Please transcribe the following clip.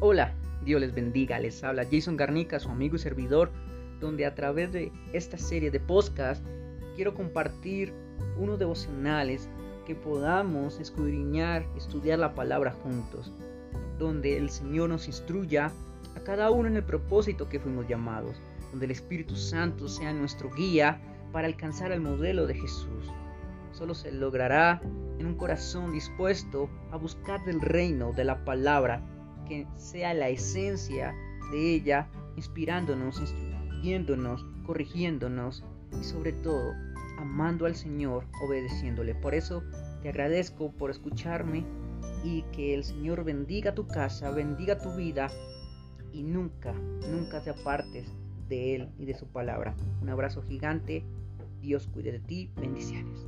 Hola, Dios les bendiga, les habla Jason Garnica, su amigo y servidor, donde a través de esta serie de podcast quiero compartir unos devocionales que podamos escudriñar, estudiar la palabra juntos, donde el Señor nos instruya a cada uno en el propósito que fuimos llamados, donde el Espíritu Santo sea nuestro guía para alcanzar el modelo de Jesús. Solo se logrará en un corazón dispuesto a buscar del reino de la palabra que sea la esencia de ella, inspirándonos, instruyéndonos, corrigiéndonos y sobre todo amando al Señor, obedeciéndole. Por eso te agradezco por escucharme y que el Señor bendiga tu casa, bendiga tu vida y nunca, nunca te apartes de Él y de su palabra. Un abrazo gigante. Dios cuide de ti. Bendiciones.